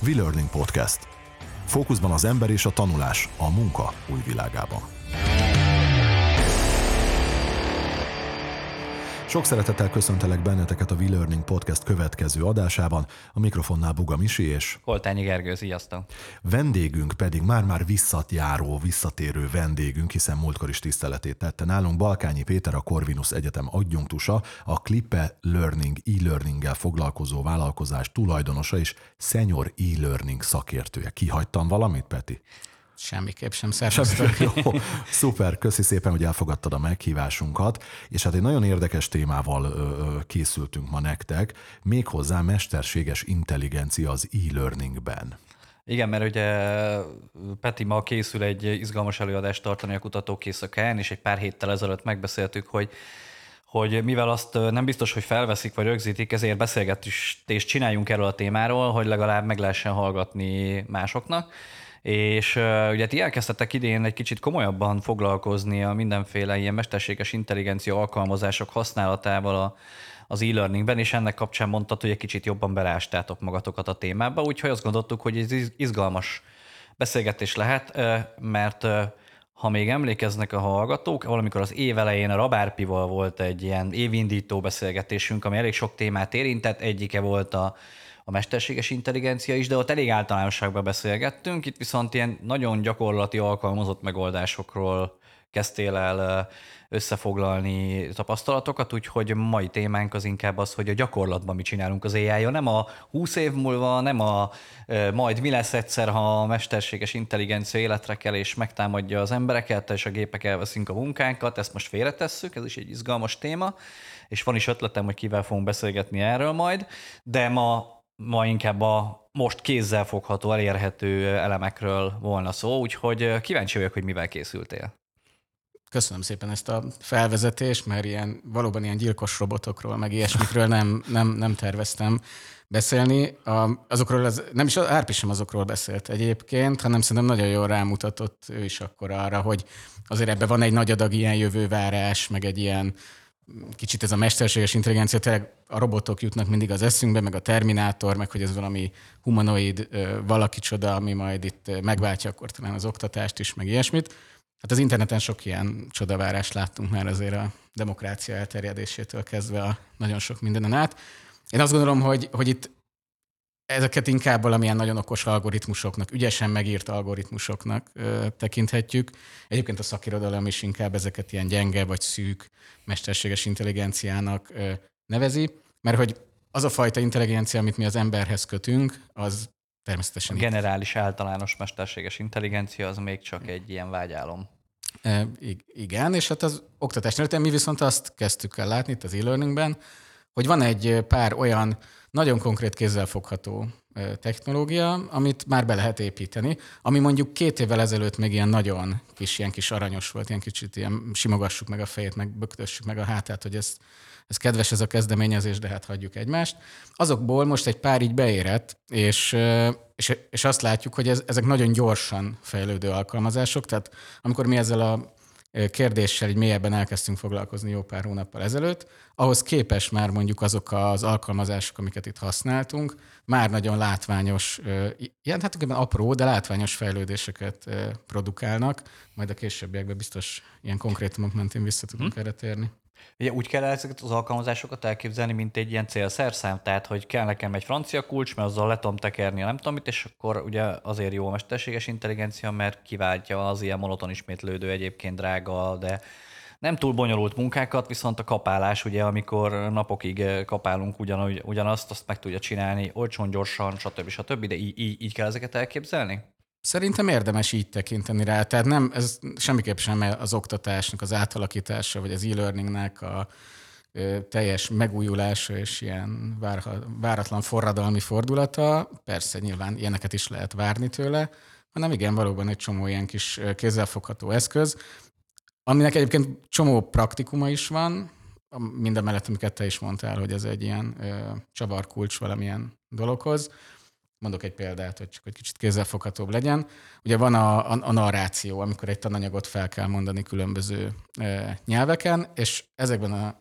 V-Learning Podcast. Fókuszban az ember és a tanulás a munka új világában. Sok szeretettel köszöntelek benneteket a V-Learning Podcast következő adásában. A mikrofonnál Buga Misi és... Koltányi Gergő, sziasztok! Vendégünk pedig már-már visszatjáró, visszatérő vendégünk, hiszen múltkor is tiszteletét tette nálunk Balkányi Péter, a Corvinus Egyetem adjunktusa, a Klippe Learning e-learninggel foglalkozó vállalkozás tulajdonosa és senior e-learning szakértője. Kihagytam valamit, Peti? Semmiképp sem szerveztek. Jó, szuper, köszi szépen, hogy elfogadtad a meghívásunkat, és hát egy nagyon érdekes témával készültünk ma nektek, méghozzá mesterséges intelligencia az e-learningben. Igen, mert ugye Peti ma készül egy izgalmas előadást tartani a kutatók éjszakán, és egy pár héttel ezelőtt megbeszéltük, hogy hogy mivel azt nem biztos, hogy felveszik vagy rögzítik, ezért beszélgetést csináljunk erről a témáról, hogy legalább meg lehessen hallgatni másoknak. És ugye ti elkezdtetek idén egy kicsit komolyabban foglalkozni a mindenféle ilyen mesterséges intelligencia alkalmazások használatával a, az e-learningben, és ennek kapcsán mondtad, hogy egy kicsit jobban belástátok magatokat a témába, úgyhogy azt gondoltuk, hogy ez izgalmas beszélgetés lehet, mert ha még emlékeznek a hallgatók, valamikor az év elején a Rabárpival volt egy ilyen évindító beszélgetésünk, ami elég sok témát érintett, egyike volt a a mesterséges intelligencia is, de ott elég általánosságban beszélgettünk, itt viszont ilyen nagyon gyakorlati alkalmazott megoldásokról kezdtél el összefoglalni tapasztalatokat, úgyhogy mai témánk az inkább az, hogy a gyakorlatban mit csinálunk az ai -ja. Nem a 20 év múlva, nem a majd mi lesz egyszer, ha a mesterséges intelligencia életre kell és megtámadja az embereket, és a gépek elveszünk a munkánkat, ezt most félretesszük, ez is egy izgalmas téma, és van is ötletem, hogy kivel fogunk beszélgetni erről majd, de ma ma inkább a most kézzel fogható, elérhető elemekről volna szó, úgyhogy kíváncsi vagyok, hogy mivel készültél. Köszönöm szépen ezt a felvezetést, mert ilyen, valóban ilyen gyilkos robotokról, meg ilyesmikről nem, nem, nem terveztem beszélni. A, azokról az, nem is Árpi sem azokról beszélt egyébként, hanem szerintem nagyon jól rámutatott ő is akkor arra, hogy azért ebben van egy nagy adag ilyen jövővárás, meg egy ilyen kicsit ez a mesterséges intelligencia, tényleg a robotok jutnak mindig az eszünkbe, meg a Terminátor, meg hogy ez valami humanoid valaki csoda, ami majd itt megváltja akkor talán az oktatást is, meg ilyesmit. Hát az interneten sok ilyen csodavárást láttunk már azért a demokrácia elterjedésétől kezdve a nagyon sok mindenen át. Én azt gondolom, hogy, hogy itt ezeket inkább valamilyen nagyon okos algoritmusoknak, ügyesen megírt algoritmusoknak ö, tekinthetjük. Egyébként a szakirodalom is inkább ezeket ilyen gyenge vagy szűk mesterséges intelligenciának ö, nevezi, mert hogy az a fajta intelligencia, amit mi az emberhez kötünk, az természetesen... A generális itt. általános mesterséges intelligencia az még csak egy ilyen vágyálom. E, igen, és hát az oktatás területen mi viszont azt kezdtük el látni itt az e-learningben, hogy van egy pár olyan nagyon konkrét kézzelfogható technológia, amit már be lehet építeni, ami mondjuk két évvel ezelőtt még ilyen nagyon kis, ilyen kis aranyos volt, ilyen kicsit ilyen simogassuk meg a fejét, meg böktössük meg a hátát, hogy ez, ez kedves ez a kezdeményezés, de hát hagyjuk egymást. Azokból most egy pár így beérett, és, és, és azt látjuk, hogy ez, ezek nagyon gyorsan fejlődő alkalmazások, tehát amikor mi ezzel a kérdéssel így mélyebben elkezdtünk foglalkozni jó pár hónappal ezelőtt, ahhoz képes már mondjuk azok az alkalmazások, amiket itt használtunk, már nagyon látványos, ilyen hát apró, de látványos fejlődéseket produkálnak, majd a későbbiekben biztos ilyen konkrétumok mentén vissza tudunk hm. erre térni. Ugye úgy kell ezeket az alkalmazásokat elképzelni, mint egy ilyen célszerszám, tehát hogy kell nekem egy francia kulcs, mert azzal le tudom tekerni nem tudom mit, és akkor ugye azért jó a mesterséges intelligencia, mert kiváltja az ilyen monoton ismétlődő egyébként drága, de nem túl bonyolult munkákat, viszont a kapálás, ugye, amikor napokig kapálunk ugyanúgy, ugyanazt, azt meg tudja csinálni olcsón, gyorsan, stb. stb. De így, így kell ezeket elképzelni? Szerintem érdemes így tekinteni rá. Tehát nem, ez semmiképp sem az oktatásnak az átalakítása, vagy az e-learningnek a teljes megújulása és ilyen váratlan forradalmi fordulata. Persze nyilván ilyeneket is lehet várni tőle, hanem igen, valóban egy csomó ilyen kis kézzelfogható eszköz, aminek egyébként csomó praktikuma is van, minden mellett, amiket te is mondtál, hogy ez egy ilyen csavarkulcs valamilyen dologhoz. Mondok egy példát, hogy csak egy kicsit kézzelfoghatóbb legyen. Ugye van a, a, a narráció, amikor egy tananyagot fel kell mondani különböző e, nyelveken, és ezekben a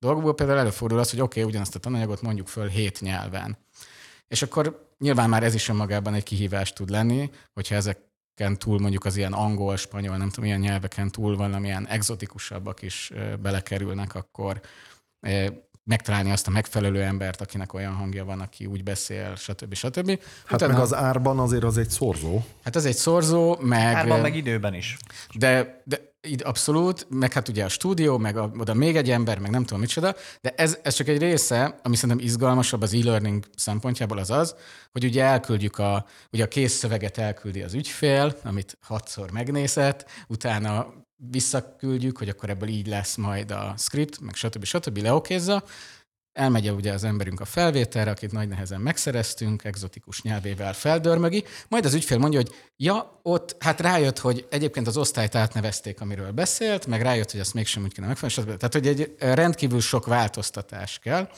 dolgokból például előfordul az, hogy oké, okay, ugyanazt a tananyagot mondjuk föl hét nyelven. És akkor nyilván már ez is önmagában egy kihívás tud lenni, hogyha ezeken túl mondjuk az ilyen angol, spanyol, nem tudom, ilyen nyelveken túl valamilyen exotikusabbak is belekerülnek, akkor megtalálni azt a megfelelő embert, akinek olyan hangja van, aki úgy beszél, stb. stb. Hát Utána, meg az árban azért az egy szorzó. Hát az egy szorzó, meg... Árban meg időben is. De, de abszolút, meg hát ugye a stúdió, meg a, oda még egy ember, meg nem tudom micsoda, de ez, ez csak egy része, ami szerintem izgalmasabb az e-learning szempontjából az az, hogy ugye elküldjük a, ugye a kész szöveget elküldi az ügyfél, amit hatszor megnézett, utána visszaküldjük, hogy akkor ebből így lesz majd a script, meg stb. stb. leokézza, elmegy ugye az emberünk a felvételre, akit nagy nehezen megszereztünk, exotikus nyelvével feldörmögi, majd az ügyfél mondja, hogy ja, ott hát rájött, hogy egyébként az osztályt átnevezték, amiről beszélt, meg rájött, hogy azt mégsem úgy kéne megfelelni, tehát hogy egy rendkívül sok változtatás kell.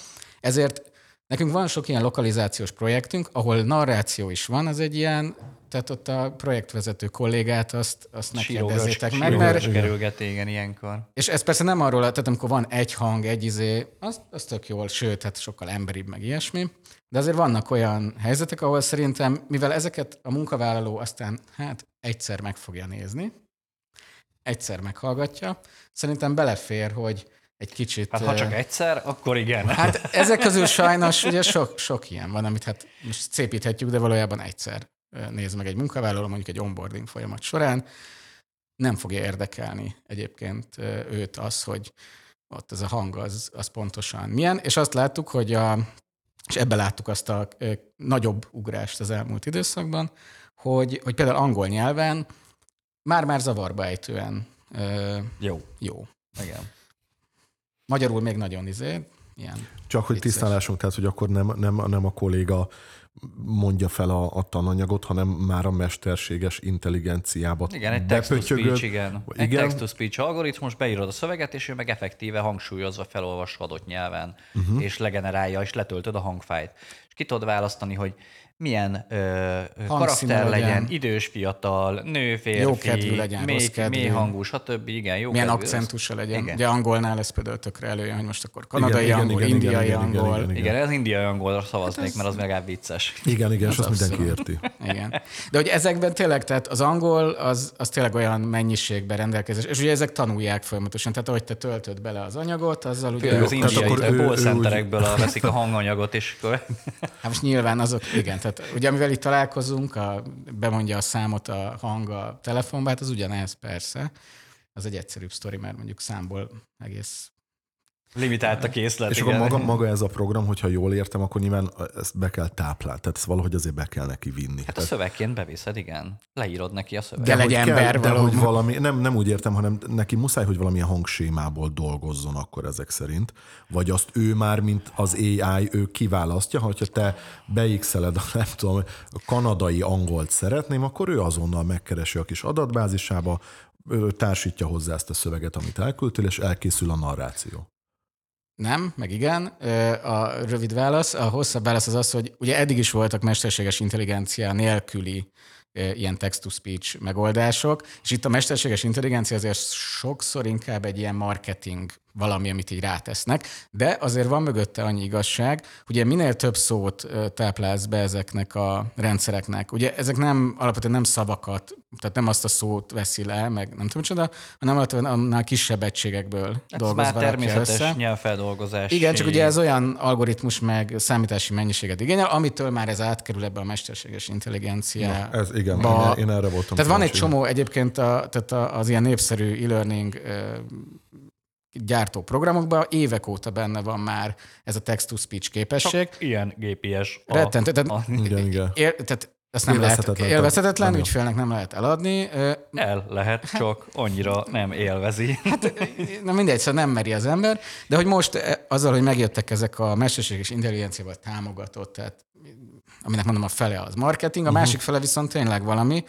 Ezért nekünk van sok ilyen lokalizációs projektünk, ahol narráció is van, az egy ilyen tehát ott a projektvezető kollégát azt, azt ne kérdezzétek meg. Mert, kerülget, igen, ilyenkor. És ez persze nem arról, tehát amikor van egy hang, egy izé, az, az tök jól, sőt, hát sokkal emberibb, meg ilyesmi. De azért vannak olyan helyzetek, ahol szerintem, mivel ezeket a munkavállaló aztán hát egyszer meg fogja nézni, egyszer meghallgatja, szerintem belefér, hogy egy kicsit... Hát ha csak egyszer, akkor igen. Hát ezek közül sajnos ugye sok, sok ilyen van, amit hát most szépíthetjük, de valójában egyszer néz meg egy munkavállaló, mondjuk egy onboarding folyamat során, nem fogja érdekelni egyébként őt az, hogy ott ez a hang az, az pontosan milyen, és azt láttuk, hogy a, és ebbe láttuk azt a nagyobb ugrást az elmúlt időszakban, hogy, hogy például angol nyelven már-már zavarba ejtően jó. jó. Igen. Magyarul még nagyon izé, ilyen Csak hogy tisztálásunk, tehát hogy akkor nem, nem, nem a kolléga mondja fel a, a tananyagot, hanem már a mesterséges intelligenciába Igen, egy text-to-speech, igen. igen. Egy text-to-speech algoritmus, beírod a szöveget, és ő meg effektíve hangsúlyozva felolvasva adott nyelven, uh-huh. és legenerálja, és letöltöd a hangfájt. És ki tudod választani, hogy milyen ö, karakter legyen, legyen, idős, fiatal, nő, férfi, jó kedvű legyen, mély, rossz kedvű. mély hangú, stb. Igen, jó milyen akcentusa legyen. Igen. Ugye angolnál ez például tökre előjön, hogy most akkor kanadai igen, angol, igen, indiai igen, angol. Igen, igen, igen. igen, ez indiai angolra szavaznék, hát ez... mert az legalább vicces. Igen, igen, és azt mindenki érti. Igen. De hogy ezekben tényleg, tehát az angol az, az tényleg olyan mennyiségben rendelkezés, és ugye ezek tanulják folyamatosan, tehát ahogy te töltöd bele az anyagot, azzal ugye... Az indiai call centerekből veszik a hanganyagot, és Hát most nyilván azok, igen, tehát ugye amivel itt találkozunk, a, bemondja a számot a hang a telefonba, hát az ugyanez persze. Az egy egyszerűbb sztori, mert mondjuk számból egész Limitált a készlet. És igen. akkor maga, maga ez a program, hogyha jól értem, akkor nyilván ezt be kell táplálni, tehát ezt valahogy azért be kell neki vinni. Hát tehát... a szövegként beviszed, igen. Leírod neki a szöveget. De, de legyen ember de hogy valami, nem, nem úgy értem, hanem neki muszáj, hogy valamilyen hangsémából dolgozzon akkor ezek szerint. Vagy azt ő már, mint az AI, ő kiválasztja, hogyha te beixeled a, nem tudom, a kanadai angolt szeretném, akkor ő azonnal megkeresi a kis adatbázisába, társítja hozzá ezt a szöveget, amit elküldtél, és elkészül a narráció. Nem, meg igen. A rövid válasz. A hosszabb válasz az az, hogy ugye eddig is voltak mesterséges intelligencia nélküli ilyen text-to-speech megoldások, és itt a mesterséges intelligencia azért sokszor inkább egy ilyen marketing valami, amit így rátesznek, de azért van mögötte annyi igazság, ugye minél több szót táplálsz be ezeknek a rendszereknek, ugye ezek nem alapvetően nem szavakat, tehát nem azt a szót veszi le, meg nem tudom csoda, hanem alapvetően annál kisebb egységekből ez dolgozva már természetes össze. nyelvfeldolgozás. Igen, csak ugye ez olyan algoritmus meg számítási mennyiséget igényel, amitől már ez átkerül ebbe a mesterséges intelligenciába. Na, ez igen, én, én erre voltam. Tehát van egy csomó egyébként a, tehát az ilyen népszerű e-learning gyártó programokban évek óta benne van már ez a text-to-speech képesség. Csak ilyen GPS. Rettentő. Tehát, a... igen, igen. Ér, tehát ezt nem élvezhetetlen, lehet, élvezhetetlen nem ügyfélnek nem lehet eladni. El lehet, hát- csak annyira nem élvezi. Hát na mindegy, szóval nem meri az ember, de hogy most azzal, hogy megjöttek ezek a mesterséges intelligenciával támogatott, tehát aminek mondom a fele az marketing, a uh-huh. másik fele viszont tényleg valami,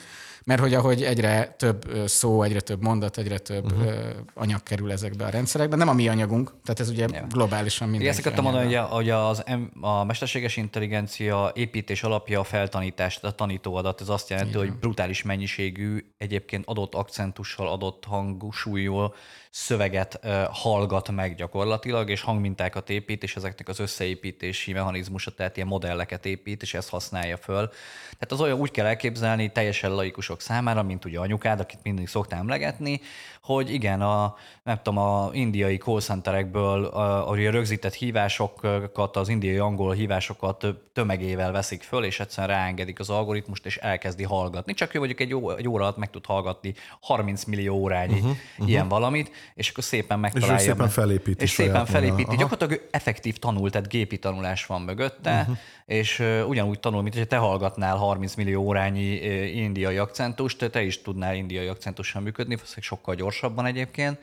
Mert hogy ahogy egyre több szó, egyre több mondat, egyre több uh-huh. anyag kerül ezekbe a rendszerekbe, nem a mi anyagunk, tehát ez ugye ja. globálisan minden. Ezt akartam mondani, hogy az, a mesterséges intelligencia építés alapja a feltanítás, a tanítóadat, ez azt jelenti, Igen. hogy brutális mennyiségű, egyébként adott akcentussal, adott hangúsúlyjól szöveget hallgat meg gyakorlatilag, és hangmintákat épít, és ezeknek az összeépítési mechanizmusa, tehát ilyen modelleket épít, és ezt használja föl. Tehát az olyan úgy kell elképzelni teljesen laikusok számára, mint ugye anyukád, akit mindig szoktam emlegetni, hogy igen, a, nem tudom, a indiai call centerekből a, a rögzített hívásokat, az indiai angol hívásokat tömegével veszik föl, és egyszerűen ráengedik az algoritmust, és elkezdi hallgatni. Csak ő mondjuk egy, ó, egy óra alatt meg tud hallgatni 30 millió órányi uh-huh, uh-huh. ilyen valamit, és akkor szépen megtalálja. És szépen felépíti. És szépen felépíti. Gyakorlatilag effektív tanul, tehát gépi tanulás van mögötte, uh-huh. és uh, ugyanúgy tanul, mint hogy te hallgatnál 30 millió órányi uh, indiai akcentust, te is tudnál indiai akcentussal működni, sokkal gyorsabban egyébként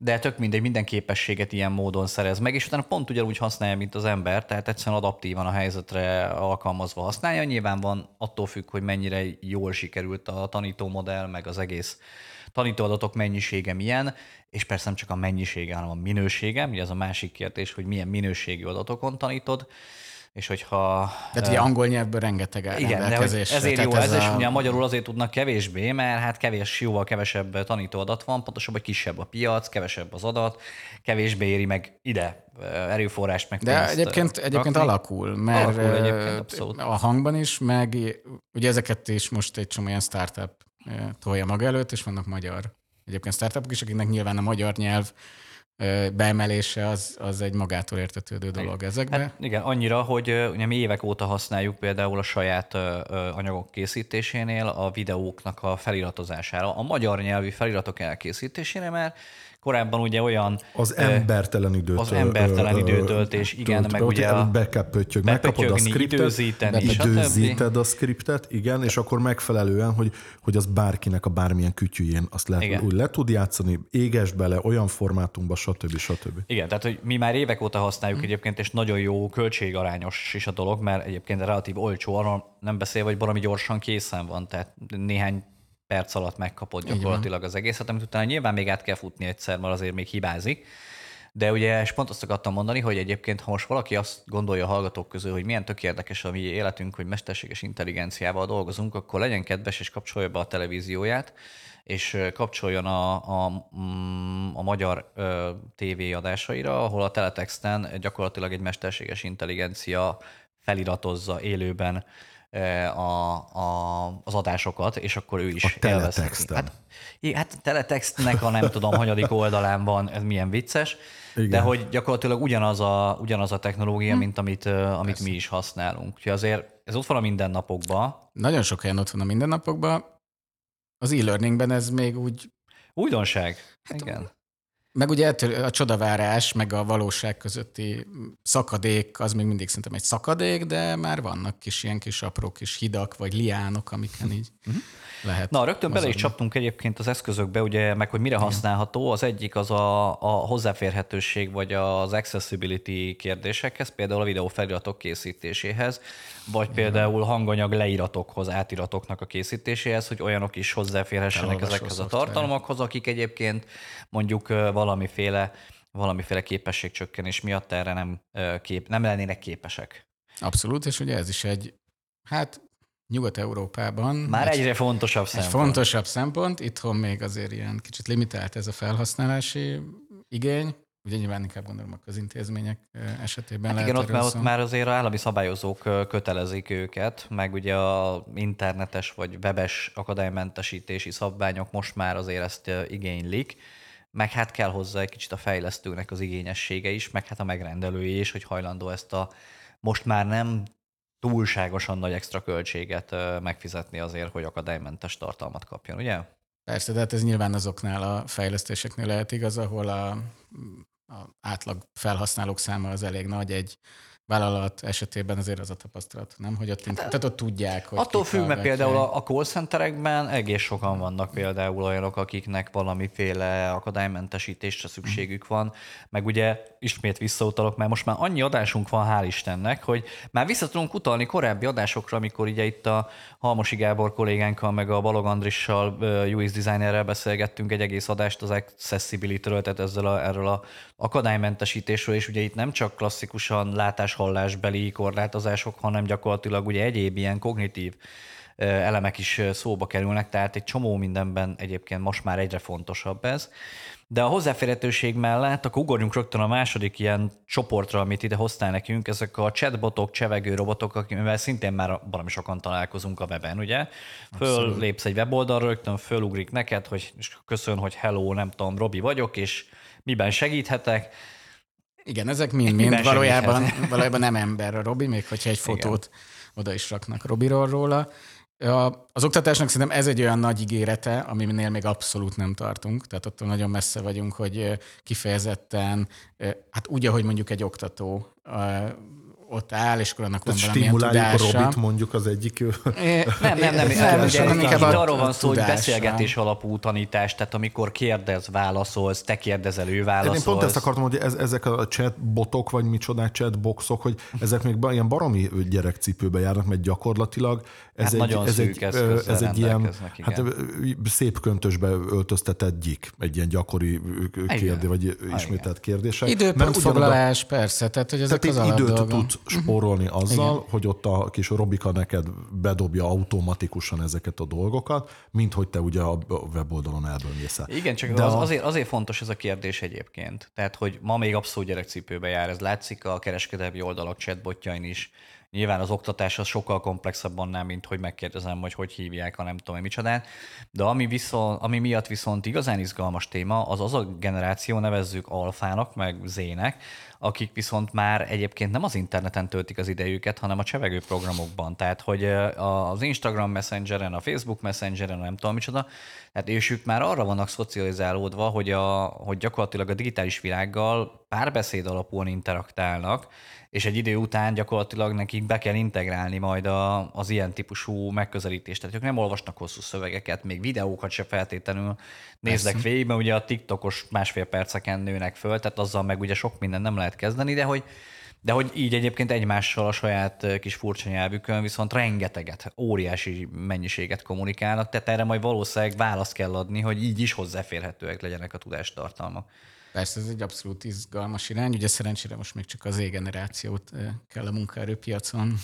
de tök mindegy, minden képességet ilyen módon szerez meg, és utána pont ugyanúgy használja, mint az ember, tehát egyszerűen adaptívan a helyzetre alkalmazva használja. Nyilván van attól függ, hogy mennyire jól sikerült a tanítómodell, meg az egész tanítóadatok mennyisége milyen, és persze nem csak a mennyisége, hanem a minősége, ugye ez a másik kérdés, hogy milyen minőségű adatokon tanítod, és hogyha... Tehát ugye angol nyelvből rengeteg Igen, de hogy ezért jó ez, ez a... és ugye a magyarul azért tudnak kevésbé, mert hát kevés, jóval kevesebb tanítóadat van, pontosabban kisebb a piac, kevesebb az adat, kevésbé éri meg ide erőforrást meg De egyébként, egyébként alakul, mert alakul egyébként, a hangban is, meg ugye ezeket is most egy csomó ilyen startup tolja maga előtt, és vannak magyar egyébként startupok is, akiknek nyilván a magyar nyelv beemelése az, az egy magától értetődő dolog ezekbe. Hát igen, annyira, hogy ugye mi évek óta használjuk például a saját anyagok készítésénél a videóknak a feliratozására, a magyar nyelvű feliratok elkészítésére, mert Korábban ugye olyan... Az embertelen időt. Az embertelen időtöltés, igen, meg ugye a... Bekepöttyög, megkapod a skriptet, időzíteni, időzíted a skriptet, igen, és akkor megfelelően, hogy, hogy az bárkinek a bármilyen kütyűjén azt le, úgy le tud játszani, éges bele olyan formátumba, stb. stb. Igen, tehát hogy mi már évek óta használjuk hmm. egyébként, és nagyon jó költségarányos is a dolog, mert egyébként relatív olcsó, arról nem beszél, hogy valami gyorsan készen van, tehát néhány perc alatt megkapod gyakorlatilag az egészet, amit utána nyilván még át kell futni egyszer, mert azért még hibázik. De ugye, és pont azt akartam mondani, hogy egyébként, ha most valaki azt gondolja a hallgatók közül, hogy milyen tök érdekes a mi életünk, hogy mesterséges intelligenciával dolgozunk, akkor legyen kedves és kapcsolja be a televízióját, és kapcsoljon a, a, mm, a magyar ö, TV adásaira, ahol a teletexten gyakorlatilag egy mesterséges intelligencia feliratozza élőben a, a, az adásokat, és akkor ő is a teletexten. Hát, hát teletextnek a nem tudom, hanyadik oldalán van, ez milyen vicces, Igen. de hogy gyakorlatilag ugyanaz a, ugyanaz a technológia, hm. mint amit, amit mi is használunk. Úgyhogy azért ez ott van a mindennapokban. Nagyon sok helyen ott van a mindennapokban. Az e-learningben ez még úgy... Újdonság. Hát Igen. Meg ugye a csodavárás, meg a valóság közötti szakadék, az még mindig szerintem egy szakadék, de már vannak kis ilyen kis apró kis hidak, vagy liánok, amiken így mhm lehet. Na, rögtön bele is csaptunk egyébként az eszközökbe, ugye, meg hogy mire használható. Az egyik az a, a hozzáférhetőség, vagy az accessibility kérdésekhez, például a videófeliratok készítéséhez, vagy például hanganyag leíratokhoz, átiratoknak a készítéséhez, hogy olyanok is hozzáférhessenek ezekhez a tartalmakhoz, akik egyébként mondjuk valamiféle valamiféle képességcsökkenés miatt erre nem, kép, nem lennének képesek. Abszolút, és ugye ez is egy, hát Nyugat-Európában. Már egy, egyre fontosabb egy szempont. fontosabb szempont. Itthon még azért ilyen kicsit limitált ez a felhasználási igény. Ugye nyilván inkább gondolom a közintézmények esetében hát lehet Igen, ott, már, ott már azért a állami szabályozók kötelezik őket, meg ugye a internetes vagy webes akadálymentesítési szabványok most már azért ezt igénylik, meg hát kell hozzá egy kicsit a fejlesztőnek az igényessége is, meg hát a megrendelői is, hogy hajlandó ezt a most már nem túlságosan nagy extra költséget megfizetni azért, hogy akadálymentes tartalmat kapjon, ugye? Persze, de hát ez nyilván azoknál a fejlesztéseknél lehet igaz, ahol a, a átlag felhasználók száma az elég nagy egy vállalat esetében azért az a tapasztalat, nem? Hogy ott, hát, tehát ott tudják, hogy Attól függ, mert például a, a call centerekben egész sokan vannak például olyanok, akiknek valamiféle akadálymentesítésre szükségük van, meg ugye ismét visszautalok, mert most már annyi adásunk van, hál' Istennek, hogy már vissza tudunk utalni korábbi adásokra, amikor ugye itt a Halmosi Gábor kollégánkkal, meg a Balog Andrissal, UX designerrel beszélgettünk egy egész adást az accessibility-ről, tehát ezzel a, erről a akadálymentesítésről, és ugye itt nem csak klasszikusan látás-hallásbeli korlátozások, hanem gyakorlatilag ugye egyéb ilyen kognitív elemek is szóba kerülnek, tehát egy csomó mindenben egyébként most már egyre fontosabb ez. De a hozzáférhetőség mellett, akkor ugorjunk rögtön a második ilyen csoportra, amit ide hoztál nekünk, ezek a chatbotok, csevegő robotok, akivel szintén már valami sokan találkozunk a weben, ugye? Föl lépsz egy weboldalra, rögtön fölugrik neked, hogy köszön, hogy hello, nem tudom, Robi vagyok, és miben segíthetek. Igen, ezek mind-mind valójában, valójában nem ember a Robi, még hogyha egy fotót Igen. oda is raknak Robiról róla. Az oktatásnak szerintem ez egy olyan nagy ígérete, aminél még abszolút nem tartunk. Tehát attól nagyon messze vagyunk, hogy kifejezetten, hát úgy, ahogy mondjuk egy oktató ott áll, és akkor annak van valamilyen tudása. a Robit mondjuk az egyik... Nem, nem, nem. nem ugye, itt arról van szó, hogy beszélgetés alapú tanítás, tehát amikor kérdez, válaszolsz, te kérdezel, ő válaszol. Én pont ezt akartam, hogy ez, ezek a chatbotok, vagy micsodák chatboxok, hogy ezek még ilyen baromi gyerekcipőbe járnak, mert gyakorlatilag ez hát egy, nagyon ez egy, ez egy ilyen hát, szép köntösbe öltöztetett gyik, egy ilyen gyakori kérdés, vagy ismételt kérdések. Időpontfoglalás, persze, tehát hogy ezek tehát az időt tud Mhm. spórolni azzal, Igen. hogy ott a kis Robika neked bedobja automatikusan ezeket a dolgokat, mint hogy te ugye a weboldalon elböngészel. Igen, csak De az, a... azért, azért fontos ez a kérdés egyébként. Tehát, hogy ma még abszolút gyerekcipőbe jár, ez látszik a kereskedelmi oldalak chatbotjain is, Nyilván az oktatás az sokkal komplexebb annál, mint hogy megkérdezem, hogy hogy hívják, ha nem tudom, hogy micsodát. De ami, viszont, ami miatt viszont igazán izgalmas téma, az az a generáció, nevezzük alfának, meg zének, akik viszont már egyébként nem az interneten töltik az idejüket, hanem a csevegő programokban. Tehát, hogy az Instagram Messengeren, a Facebook Messengeren, nem tudom micsoda, tehát és ők már arra vannak szocializálódva, hogy, a, hogy gyakorlatilag a digitális világgal párbeszéd alapúan interaktálnak, és egy idő után gyakorlatilag nekik be kell integrálni majd a, az ilyen típusú megközelítést. Tehát ők nem olvasnak hosszú szövegeket, még videókat se feltétlenül néznek Persze. végig, mert ugye a TikTokos másfél perceken nőnek föl, tehát azzal meg ugye sok minden nem lehet kezdeni, de hogy de hogy így egyébként egymással a saját kis furcsa nyelvükön viszont rengeteget, óriási mennyiséget kommunikálnak, tehát erre majd valószínűleg választ kell adni, hogy így is hozzáférhetőek legyenek a tudástartalmak. Persze, ez egy abszolút izgalmas irány. Ugye szerencsére most még csak az Z-generációt kell a munkaerőpiacon,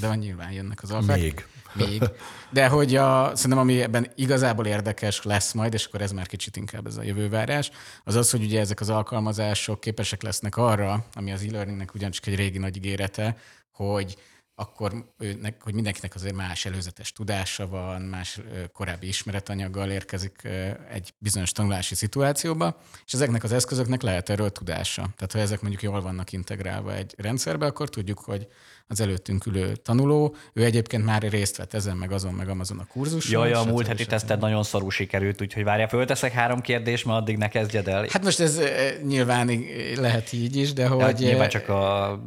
de van nyilván jönnek az alfák. Még. Még. De hogy a, szerintem ami ebben igazából érdekes lesz majd, és akkor ez már kicsit inkább ez a jövővárás, az az, hogy ugye ezek az alkalmazások képesek lesznek arra, ami az e-learningnek ugyancsak egy régi nagy ígérete, hogy akkor őnek, hogy mindenkinek azért más előzetes tudása van, más korábbi ismeretanyaggal érkezik egy bizonyos tanulási szituációba, és ezeknek az eszközöknek lehet erről tudása. Tehát ha ezek mondjuk jól vannak integrálva egy rendszerbe, akkor tudjuk, hogy az előttünk ülő tanuló, ő egyébként már részt vett ezen, meg azon, meg Amazon a kurzuson. Jaj, a múlt heti teszted nagyon szarú sikerült, úgyhogy várja, fölteszek három kérdést, mert addig ne kezdjed el. Hát most ez nyilván lehet így is, de hogy... Hát nyilván csak a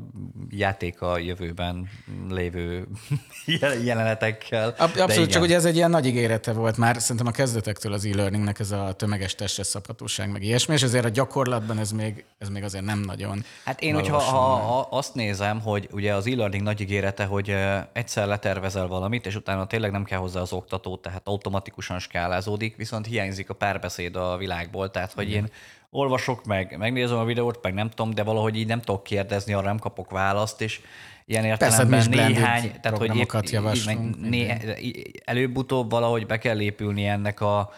játék a jövőben lévő jelenetekkel. Abszolút, csak ugye ez egy ilyen nagy ígérete volt már szerintem a kezdetektől az e-learningnek ez a tömeges testre szabhatóság, meg ilyesmi, és azért a gyakorlatban ez még, ez még azért nem nagyon. Hát én, hogyha ha, ha azt nézem, hogy ugye az e learning nagy ígérete, hogy egyszer letervezel valamit, és utána tényleg nem kell hozzá az oktató, tehát automatikusan skálázódik, viszont hiányzik a párbeszéd a világból, tehát hogy Igen. én olvasok meg, megnézem a videót, meg nem tudom, de valahogy így nem tudok kérdezni, arra nem kapok választ, és ilyen értelemben Persze, néhány, tehát hogy épp, így, né, előbb-utóbb valahogy be kell épülni ennek a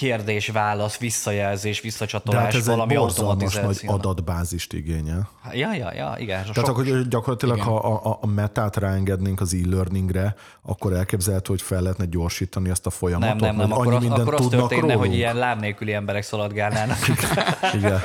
kérdés-válasz, visszajelzés, visszacsatolás, De hát ez valami automatizáció. nagy adatbázist igényel. Ja, ja, ja, igen. Tehát sok... akkor gyakorlatilag, igen. ha a, a metát ráengednénk az e-learningre, akkor elképzelhető, hogy fel lehetne gyorsítani ezt a folyamatot? Nem, nem, nem. Akkor, annyi az, akkor az történne, róluk? hogy ilyen láb nélküli emberek szaladgálnának. igen.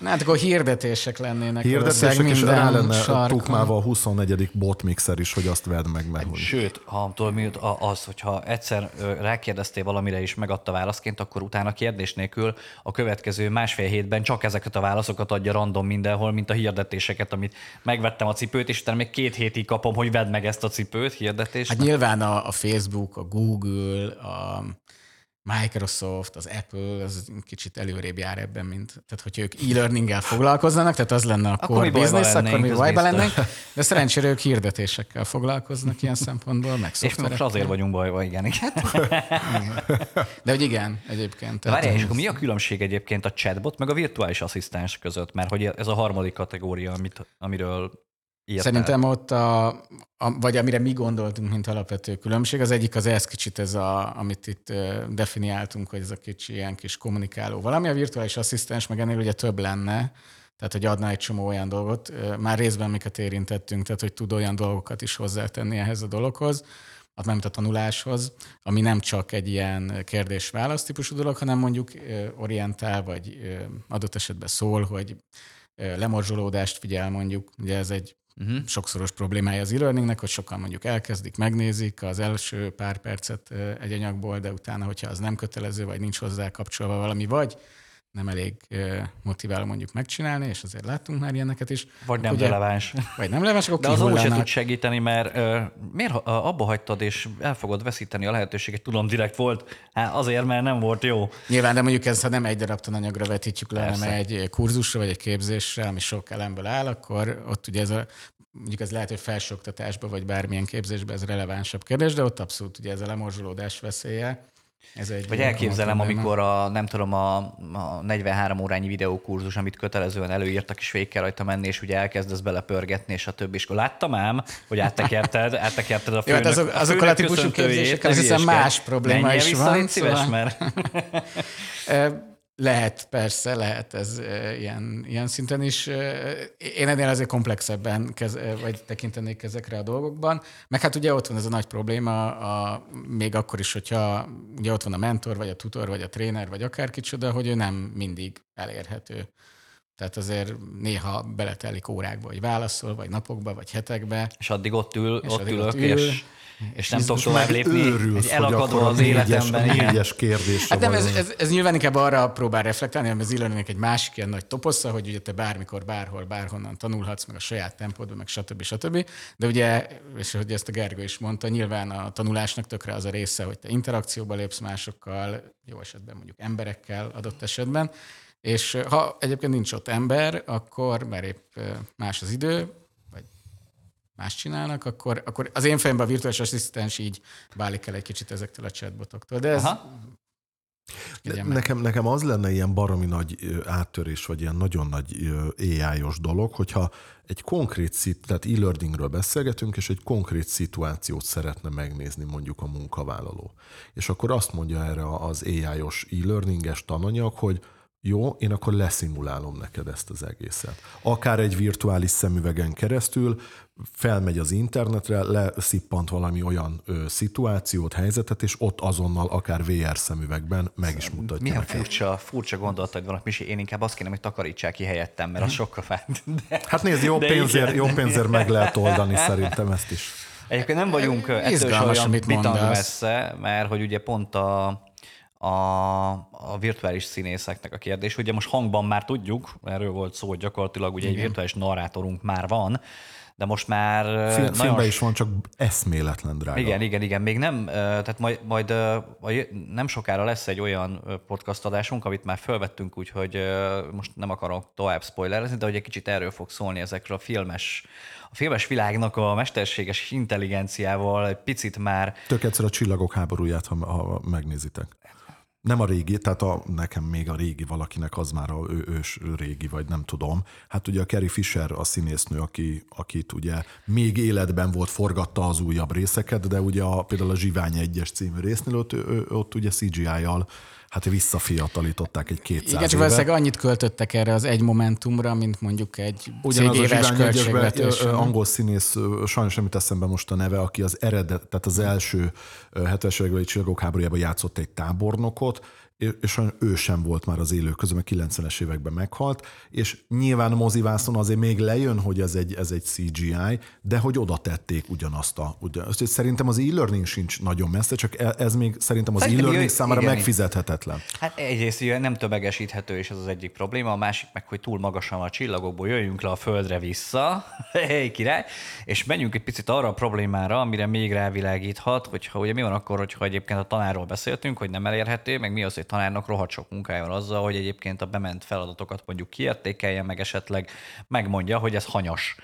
Na, hát akkor hirdetések lennének. Hirdetések, és rá lenne sarkon. tukmálva a 24. botmixer is, hogy azt vedd meg. meg hogy- Sőt, ha a- az, hogyha egyszer rákérdeztél valamire és megadta válaszként, akkor utána kérdés nélkül a következő másfél hétben csak ezeket a válaszokat adja random mindenhol, mint a hirdetéseket, amit megvettem a cipőt, és utána még két hétig kapom, hogy vedd meg ezt a cipőt, hirdetés. Hát nyilván a, a Facebook, a Google, a Microsoft, az Apple, az kicsit előrébb jár ebben, mint, tehát hogyha ők e-learninggel foglalkoznának, tehát az lenne a Akkor core business, akkor mi biztos. lennénk, de szerencsére ők hirdetésekkel foglalkoznak ilyen szempontból, meg és mi most azért vagyunk bajban, igen. igen. De hogy igen, egyébként. Várjál, és akkor mi a különbség egyébként a chatbot meg a virtuális asszisztens között? Mert hogy ez a harmadik kategória, amit, amiről írtál. Szerintem ott, a, a, vagy amire mi gondoltunk, mint alapvető különbség, az egyik az ez kicsit ez, a, amit itt definiáltunk, hogy ez a kicsi ilyen kis kommunikáló valami. A virtuális asszisztens meg ennél ugye több lenne, tehát hogy adná egy csomó olyan dolgot, már részben miket érintettünk, tehát hogy tud olyan dolgokat is hozzátenni ehhez a dologhoz, nem a tanuláshoz, ami nem csak egy ilyen kérdés-válasz típusú dolog, hanem mondjuk orientál, vagy adott esetben szól, hogy lemorzsolódást figyel mondjuk, ugye ez egy Uh-huh. sokszoros problémája az e-learningnek, hogy sokan mondjuk elkezdik, megnézik az első pár percet egy anyagból, de utána, hogyha az nem kötelező, vagy nincs hozzá kapcsolva valami, vagy nem elég ö, motiváló mondjuk megcsinálni, és azért láttunk már ilyeneket is. Vagy nem Ugye- releváns. Vagy nem leves, akkor De az úgy se tud segíteni, mert ö, miért abba hagytad, és el fogod veszíteni a lehetőséget? Tudom, direkt volt. Hát azért, mert nem volt jó. Nyilván, de mondjuk ez, ha nem egy darab tananyagra vetítjük le, hanem Persze. egy kurzusra, vagy egy képzésre, ami sok elemből áll, akkor ott ugye ez a, mondjuk ez lehet, hogy felsőoktatásban, vagy bármilyen képzésben ez relevánsabb kérdés, de ott abszolút ugye ez a lemorzsolódás veszélye. Ez egy Vagy elképzelem, amikor a, nem tudom, a, a 43 órányi videókurzus, amit kötelezően előírtak, és végig kell rajta menni, és ugye elkezdesz belepörgetni, és a többi. És láttam ám, hogy áttekerted, áttekerted a Jó, főnök, hát azok- a típusú köszöntőjét, képzésekkel ne azt hiszem más probléma Menjél is vissza, van, szíves, szóval- mert Lehet, persze, lehet ez ilyen, ilyen szinten is. Én ennél azért komplexebben kez, vagy tekintenék ezekre a dolgokban. Meg hát ugye ott van ez a nagy probléma, a, még akkor is, hogyha ugye ott van a mentor, vagy a tutor, vagy a tréner, vagy akárkicsoda, hogy ő nem mindig elérhető. Tehát azért néha beletelik órákba, hogy válaszol, vagy napokba, vagy hetekbe. és addig ott ül, És ott addig ülök, ott ül, és, és nem tudok És tovább lépni. őrülsz, hogy elakadva az négyes, életemben. négyes kérdésre Hát nem, ez, ez, ez nyilván inkább arra próbál reflektálni, hogy az e egy másik ilyen nagy toposza, hogy ugye te bármikor, bárhol, bárhonnan tanulhatsz, meg a saját tempódban, meg stb. stb. De ugye, és hogy ezt a Gergő is mondta, nyilván a tanulásnak tökre az a része, hogy te interakcióba lépsz másokkal, jó esetben mondjuk emberekkel adott esetben, és ha egyébként nincs ott ember, akkor, mert épp más az idő, vagy más csinálnak, akkor, akkor az én fejemben a virtuális asszisztens így válik el egy kicsit ezektől a chatbotoktól. De ez Aha. Nekem, nekem az lenne ilyen baromi nagy áttörés, vagy ilyen nagyon nagy AI-os dolog, hogyha egy konkrét, szit, tehát e-learningről beszélgetünk, és egy konkrét szituációt szeretne megnézni mondjuk a munkavállaló. És akkor azt mondja erre az AI-os e-learninges tananyag, hogy jó, én akkor leszimulálom neked ezt az egészet. Akár egy virtuális szemüvegen keresztül felmegy az internetre, leszippant valami olyan ö, szituációt, helyzetet, és ott azonnal akár VR szemüvegben meg is mutatja. Milyen neked. furcsa, furcsa gondolataid vannak, Misi. Én inkább azt kérem, hogy takarítsák ki helyettem, mert az sokkal fájt. De, Hát nézd, jó pénzért, jó pénzért meg lehet oldani szerintem ezt is. Egyébként nem vagyunk ettől se Izgalmas, olyan bitang mondasz. messze, mert hogy ugye pont a, a, a virtuális színészeknek a kérdés, ugye most hangban már tudjuk, erről volt szó, hogy gyakorlatilag ugye egy virtuális narrátorunk már van, de most már Film, nagyon filmben is van, csak eszméletlen drága. igen, igen, igen. Még nem, tehát majd, majd jö- nem sokára lesz egy olyan podcast adásunk, amit már felvettünk, úgyhogy most nem akarok tovább spoilerezni, de hogy egy kicsit erről fog szólni ezekről a filmes, a filmes világnak a mesterséges intelligenciával egy picit már Tök egyszer a csillagok háborúját, ha, ha megnézitek. Nem a régi, tehát a, nekem még a régi valakinek az már a ős régi, vagy nem tudom. Hát ugye a Carrie Fisher a színésznő, aki, akit ugye még életben volt, forgatta az újabb részeket, de ugye a, például a Zsivány egyes című résznél ott, ott ugye CGI-jal hát visszafiatalították egy 200 Igen, csak valószínűleg annyit költöttek erre az egy momentumra, mint mondjuk egy cégéves költségvetés. angol színész, sajnos nem jut eszembe most a neve, aki az eredet, tehát az első ö, 70-es évekbeli csillagok háborújában játszott egy tábornokot, és ő sem volt már az élők közül, mert 90-es években meghalt, és nyilván a mozivászon azért még lejön, hogy ez egy, ez egy CGI, de hogy oda tették ugyanazt a... Ugyanazt. Szerintem az e-learning sincs nagyon messze, csak e- ez még szerintem az szerintem e-learning számára igen, megfizethetetlen. Hát egyrészt nem tömegesíthető, és ez az egyik probléma, a másik meg, hogy túl magasan a csillagokból jöjjünk le a földre vissza, hey, király, és menjünk egy picit arra a problémára, amire még rávilágíthat, hogyha ugye mi van akkor, hogyha egyébként a tanárról beszéltünk, hogy nem elérhető, meg mi az, hogy tanárnak rohadt sok munkája van azzal, hogy egyébként a bement feladatokat mondjuk kiértékelje, meg esetleg megmondja, hogy ez hanyas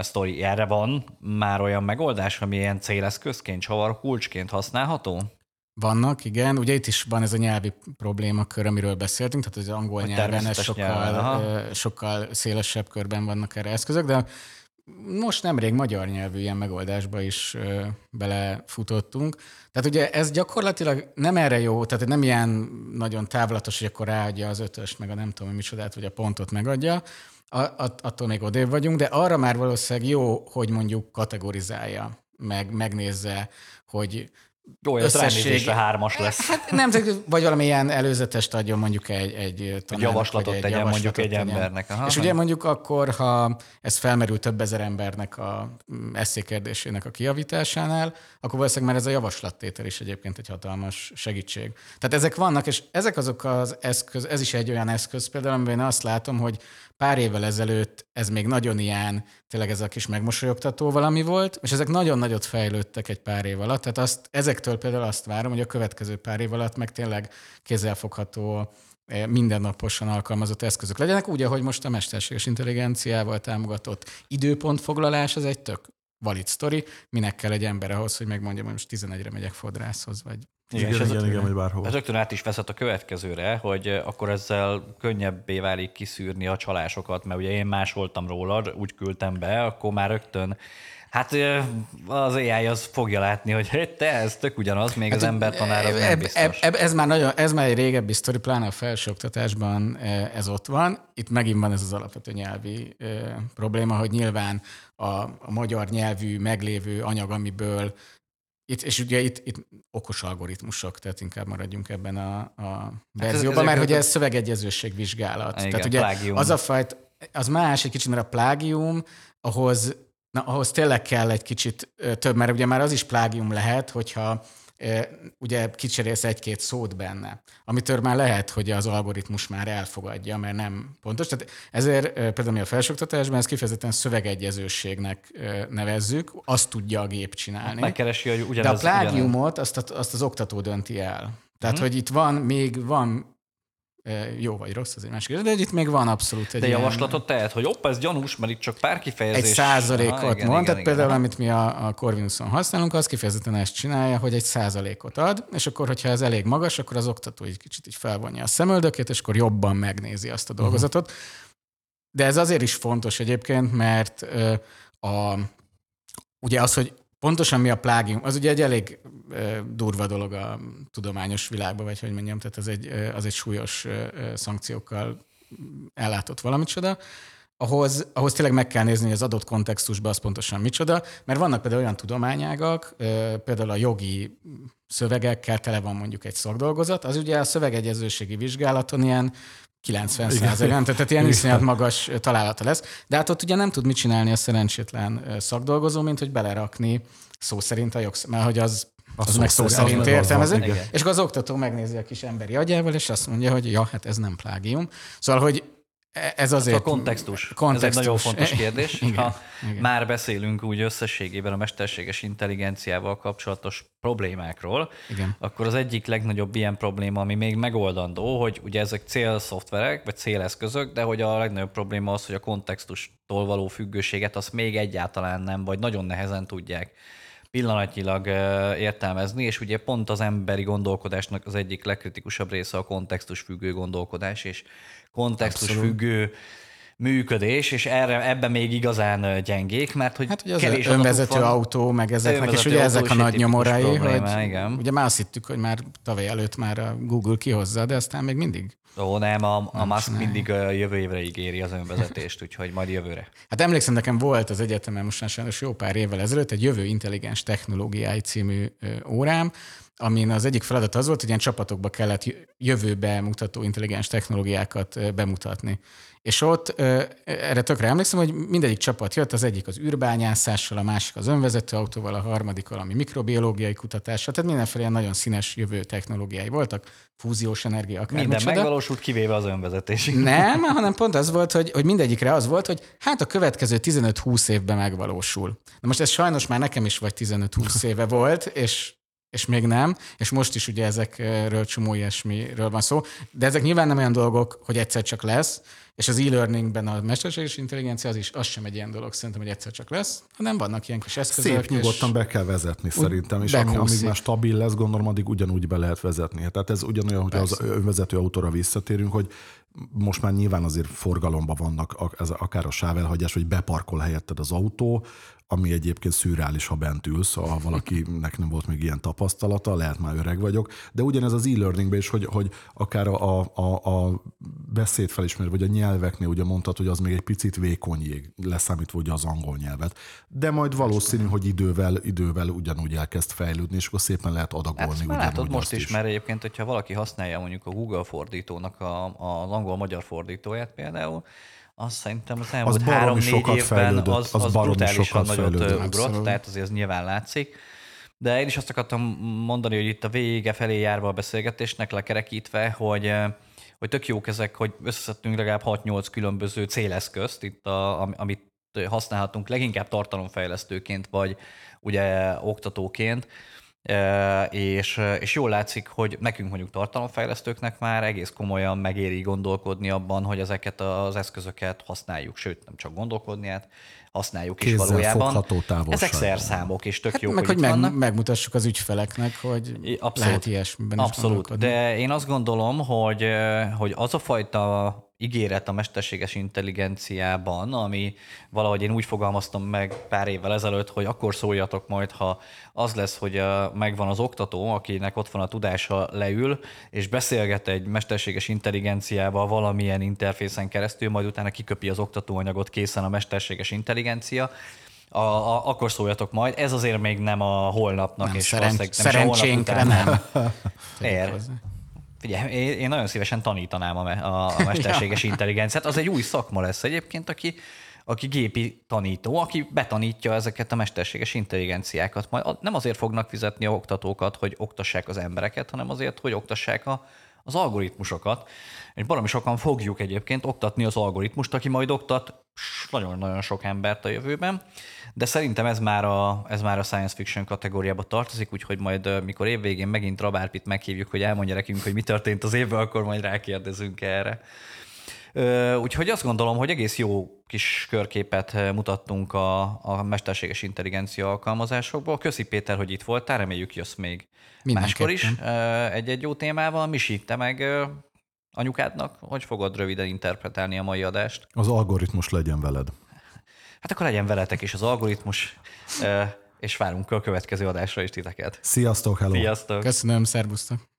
sztori. Erre van már olyan megoldás, ami ilyen céleszközként, csavar kulcsként használható? Vannak, igen. Ugye itt is van ez a nyelvi problémakör, amiről beszéltünk, tehát az angol nyelven ez sokkal, nyelven, sokkal szélesebb körben vannak erre eszközök, de most nemrég magyar nyelvű ilyen megoldásba is ö, belefutottunk. Tehát ugye ez gyakorlatilag nem erre jó, tehát nem ilyen nagyon távlatos, hogy akkor ráadja az ötöst, meg a nem tudom, micsodát, vagy a pontot megadja, a, attól még odébb vagyunk, de arra már valószínűleg jó, hogy mondjuk kategorizálja, meg megnézze, hogy ez összesség... hármas lesz. Hát nem, vagy valamilyen előzetest adjon mondjuk egy, egy tanárnak, egy javaslatot egy tegyen javaslatot mondjuk egy embernek. Aha, és ugye mondjuk akkor, ha ez felmerül több ezer embernek a mm, eszékérdésének a kiavításánál, akkor valószínűleg már ez a javaslattétel is egyébként egy hatalmas segítség. Tehát ezek vannak, és ezek azok az eszköz, ez is egy olyan eszköz például, amiben én azt látom, hogy pár évvel ezelőtt ez még nagyon ilyen, tényleg ez a kis megmosolyogtató valami volt, és ezek nagyon nagyot fejlődtek egy pár év alatt. Tehát azt, ezektől például azt várom, hogy a következő pár év alatt meg tényleg kézzelfogható eh, mindennaposan alkalmazott eszközök legyenek, úgy, ahogy most a mesterséges intelligenciával támogatott időpontfoglalás, az egy tök valid sztori, minek kell egy ember ahhoz, hogy megmondjam, hogy most 11-re megyek fodrászhoz, vagy igen, igen, igen, igen, vagy bárhol. Ez rögtön át is vezet a következőre, hogy akkor ezzel könnyebbé válik kiszűrni a csalásokat, mert ugye én másoltam róla, úgy küldtem be, akkor már rögtön Hát az AI az fogja látni, hogy te, ez tök ugyanaz, még hát, az ember tanár az nem biztos. Eb, ez, már nagyon, ez már egy régebbi sztori, pláne a felsőoktatásban ez ott van. Itt megint van ez az alapvető nyelvi probléma, hogy nyilván a, a magyar nyelvű meglévő anyag, amiből itt, és ugye itt, itt okos algoritmusok, tehát inkább maradjunk ebben a, a verzióban, hát mert ugye ez szövegegyezőség vizsgálat. Igen, tehát ugye plágium. az a fajt, az más egy kicsit, mert a plágium, ahhoz, na, ahhoz tényleg kell egy kicsit több, mert ugye már az is plágium lehet, hogyha ugye kicserélsz egy-két szót benne, amitől már lehet, hogy az algoritmus már elfogadja, mert nem pontos. Tehát ezért például mi a felsőoktatásban ezt kifejezetten szövegegyezőségnek nevezzük, azt tudja a gép csinálni. Megkeresi, hogy ugyanaz. De a plágiumot azt, azt az oktató dönti el. Tehát, hmm. hogy itt van, még van jó vagy rossz, az egy másik de itt még van abszolút egy De javaslatot tehet, hogy opp, ez gyanús, mert itt csak pár kifejezés. Egy százalékot Aha, igen, mond, igen, tehát igen, például igen. amit mi a, a Corvinuson használunk, az kifejezetten ezt csinálja, hogy egy százalékot ad, és akkor, hogyha ez elég magas, akkor az oktató egy kicsit így felvonja a szemöldökét, és akkor jobban megnézi azt a mhm. dolgozatot. Uh-huh. De ez azért is fontos egyébként, mert a, ugye az, hogy Pontosan mi a plágium? Az ugye egy elég durva dolog a tudományos világban, vagy hogy mondjam, tehát az egy, az egy súlyos szankciókkal ellátott valamicsoda. Ahhoz, ahhoz tényleg meg kell nézni, hogy az adott kontextusban az pontosan micsoda, mert vannak például olyan tudományágak, például a jogi szövegekkel tele van mondjuk egy szakdolgozat, az ugye a szövegegyezőségi vizsgálaton ilyen 90 százalék, tehát ilyen iszonyat magas találata lesz. De hát ott ugye nem tud mit csinálni a szerencsétlen szakdolgozó, mint hogy belerakni szó szerint a jogsz, mert hogy az az, az meg szó szerint értelmezik. És akkor az oktató megnézi a kis emberi agyával, és azt mondja, hogy ja, hát ez nem plágium. Szóval, hogy ez azért... Hát a kontextus. kontextus. Ez egy nagyon fontos kérdés. igen, ha igen. már beszélünk úgy összességében a mesterséges intelligenciával kapcsolatos problémáktól, igen. akkor az egyik legnagyobb ilyen probléma, ami még megoldandó, hogy ugye ezek célszoftverek, vagy céleszközök, de hogy a legnagyobb probléma az, hogy a kontextustól való függőséget azt még egyáltalán nem, vagy nagyon nehezen tudják pillanatnyilag értelmezni, és ugye pont az emberi gondolkodásnak az egyik legkritikusabb része a kontextus függő gondolkodás, és kontextus Abszolút. Működés, és erre, ebben még igazán gyengék, mert hogy hát, ugye az kevés önvezető van, autó, meg ezeknek, és ugye ezek a nagy nyomorai, probléma, hogy igen. ugye már azt hittük, hogy már tavaly előtt már a Google kihozza, de aztán még mindig Ó, nem, a, a Musk csinálja. mindig a jövő évre ígéri az önvezetést, úgyhogy majd jövőre. Hát emlékszem, nekem volt az egyetemen most sajnos jó pár évvel ezelőtt egy jövő intelligens technológiái című órám, amin az egyik feladat az volt, hogy ilyen csapatokba kellett jövőbe mutató intelligens technológiákat bemutatni. És ott erre tökre emlékszem, hogy mindegyik csapat jött, az egyik az űrbányászással, a másik az önvezető autóval, a harmadik valami mikrobiológiai kutatással, tehát mindenféle nagyon színes jövő technológiái voltak, fúziós energia, akár Minden micsoda. megvalósult, kivéve az önvezetés. Nem, hanem pont az volt, hogy, hogy mindegyikre az volt, hogy hát a következő 15-20 évben megvalósul. Na most ez sajnos már nekem is vagy 15-20 éve volt, és és még nem, és most is ugye ezekről csomó ilyesmiről van szó, de ezek nyilván nem olyan dolgok, hogy egyszer csak lesz, és az e-learningben a mesterséges intelligencia az is az sem egy ilyen dolog szerintem, hogy egyszer csak lesz, hanem vannak ilyen kis eszközök. Szép nyugodtan be kell vezetni szerintem, és ami, amíg már stabil lesz, gondolom, addig ugyanúgy be lehet vezetni. Tehát ez ugyanolyan, hogy az önvezető autóra visszatérünk, hogy most már nyilván azért forgalomban vannak ez akár a sávelhagyás, hogy beparkol helyetted az autó, ami egyébként szürreális, ha bent ülsz, ha valakinek nem volt még ilyen tapasztalata, lehet már öreg vagyok, de ugyanez az e-learningben is, hogy, hogy akár a, a, a beszédfelismerő, vagy a nyelveknél ugye mondtad, hogy az még egy picit vékony jég, leszámítva ugye az angol nyelvet, de majd valószínű, hogy idővel, idővel ugyanúgy elkezd fejlődni, és akkor szépen lehet adagolni. Hát, látod most is, is, mert egyébként, hogyha valaki használja mondjuk a Google fordítónak a, az angol-magyar fordítóját például, azt szerintem az elmúlt három-négy évben az, az, az brutálisan nagyot fejlődött. ugrott, tehát azért az nyilván látszik. De én is azt akartam mondani, hogy itt a vége felé járva a beszélgetésnek lekerekítve, hogy hogy tök jók ezek, hogy összeszedtünk legalább 6-8 különböző céleszközt, itt a, amit használhatunk leginkább tartalomfejlesztőként, vagy ugye oktatóként, és, és jól látszik, hogy nekünk mondjuk tartalomfejlesztőknek már egész komolyan megéri gondolkodni abban, hogy ezeket az eszközöket használjuk, sőt nem csak gondolkodni, hát használjuk Kézzel is valójában. Ezek szerszámok, és tök hát jó, meg, hogy, hogy meg, megmutassuk az ügyfeleknek, hogy Abszolút. lehet ilyesmiben Abszolút, de én azt gondolom, hogy, hogy az a fajta ígéret a mesterséges intelligenciában, ami valahogy én úgy fogalmaztam meg pár évvel ezelőtt, hogy akkor szóljatok majd, ha az lesz, hogy megvan az oktató, akinek ott van a tudása, leül, és beszélget egy mesterséges intelligenciával valamilyen interfészen keresztül, majd utána kiköpi az oktatóanyagot, készen a mesterséges intelligencia, a, a, akkor szóljatok majd. Ez azért még nem a holnapnak, nem, és szerenc- nem szerencsénkre nem. Ér. Figyelj, én nagyon szívesen tanítanám a, a, a mesterséges intelligenciát. Az egy új szakma lesz egyébként, aki, aki gépi tanító, aki betanítja ezeket a mesterséges intelligenciákat. Majd nem azért fognak fizetni a oktatókat, hogy oktassák az embereket, hanem azért, hogy oktassák a, az algoritmusokat. És baromi sokan fogjuk egyébként oktatni az algoritmust, aki majd oktat nagyon-nagyon sok embert a jövőben, de szerintem ez már a, ez már a science fiction kategóriába tartozik, úgyhogy majd mikor évvégén megint Rabárpit meghívjuk, hogy elmondja nekünk, hogy mi történt az évben, akkor majd rákérdezünk erre. Úgyhogy azt gondolom, hogy egész jó kis körképet mutattunk a, a mesterséges intelligencia alkalmazásokból. Köszi Péter, hogy itt voltál, reméljük jössz még máskor is egy-egy jó témával. Misi, te meg anyukádnak, hogy fogod röviden interpretálni a mai adást? Az algoritmus legyen veled. Hát akkor legyen veletek is az algoritmus, és várunk a következő adásra is titeket. Sziasztok, hello! Sziasztok! Köszönöm, szervusztok!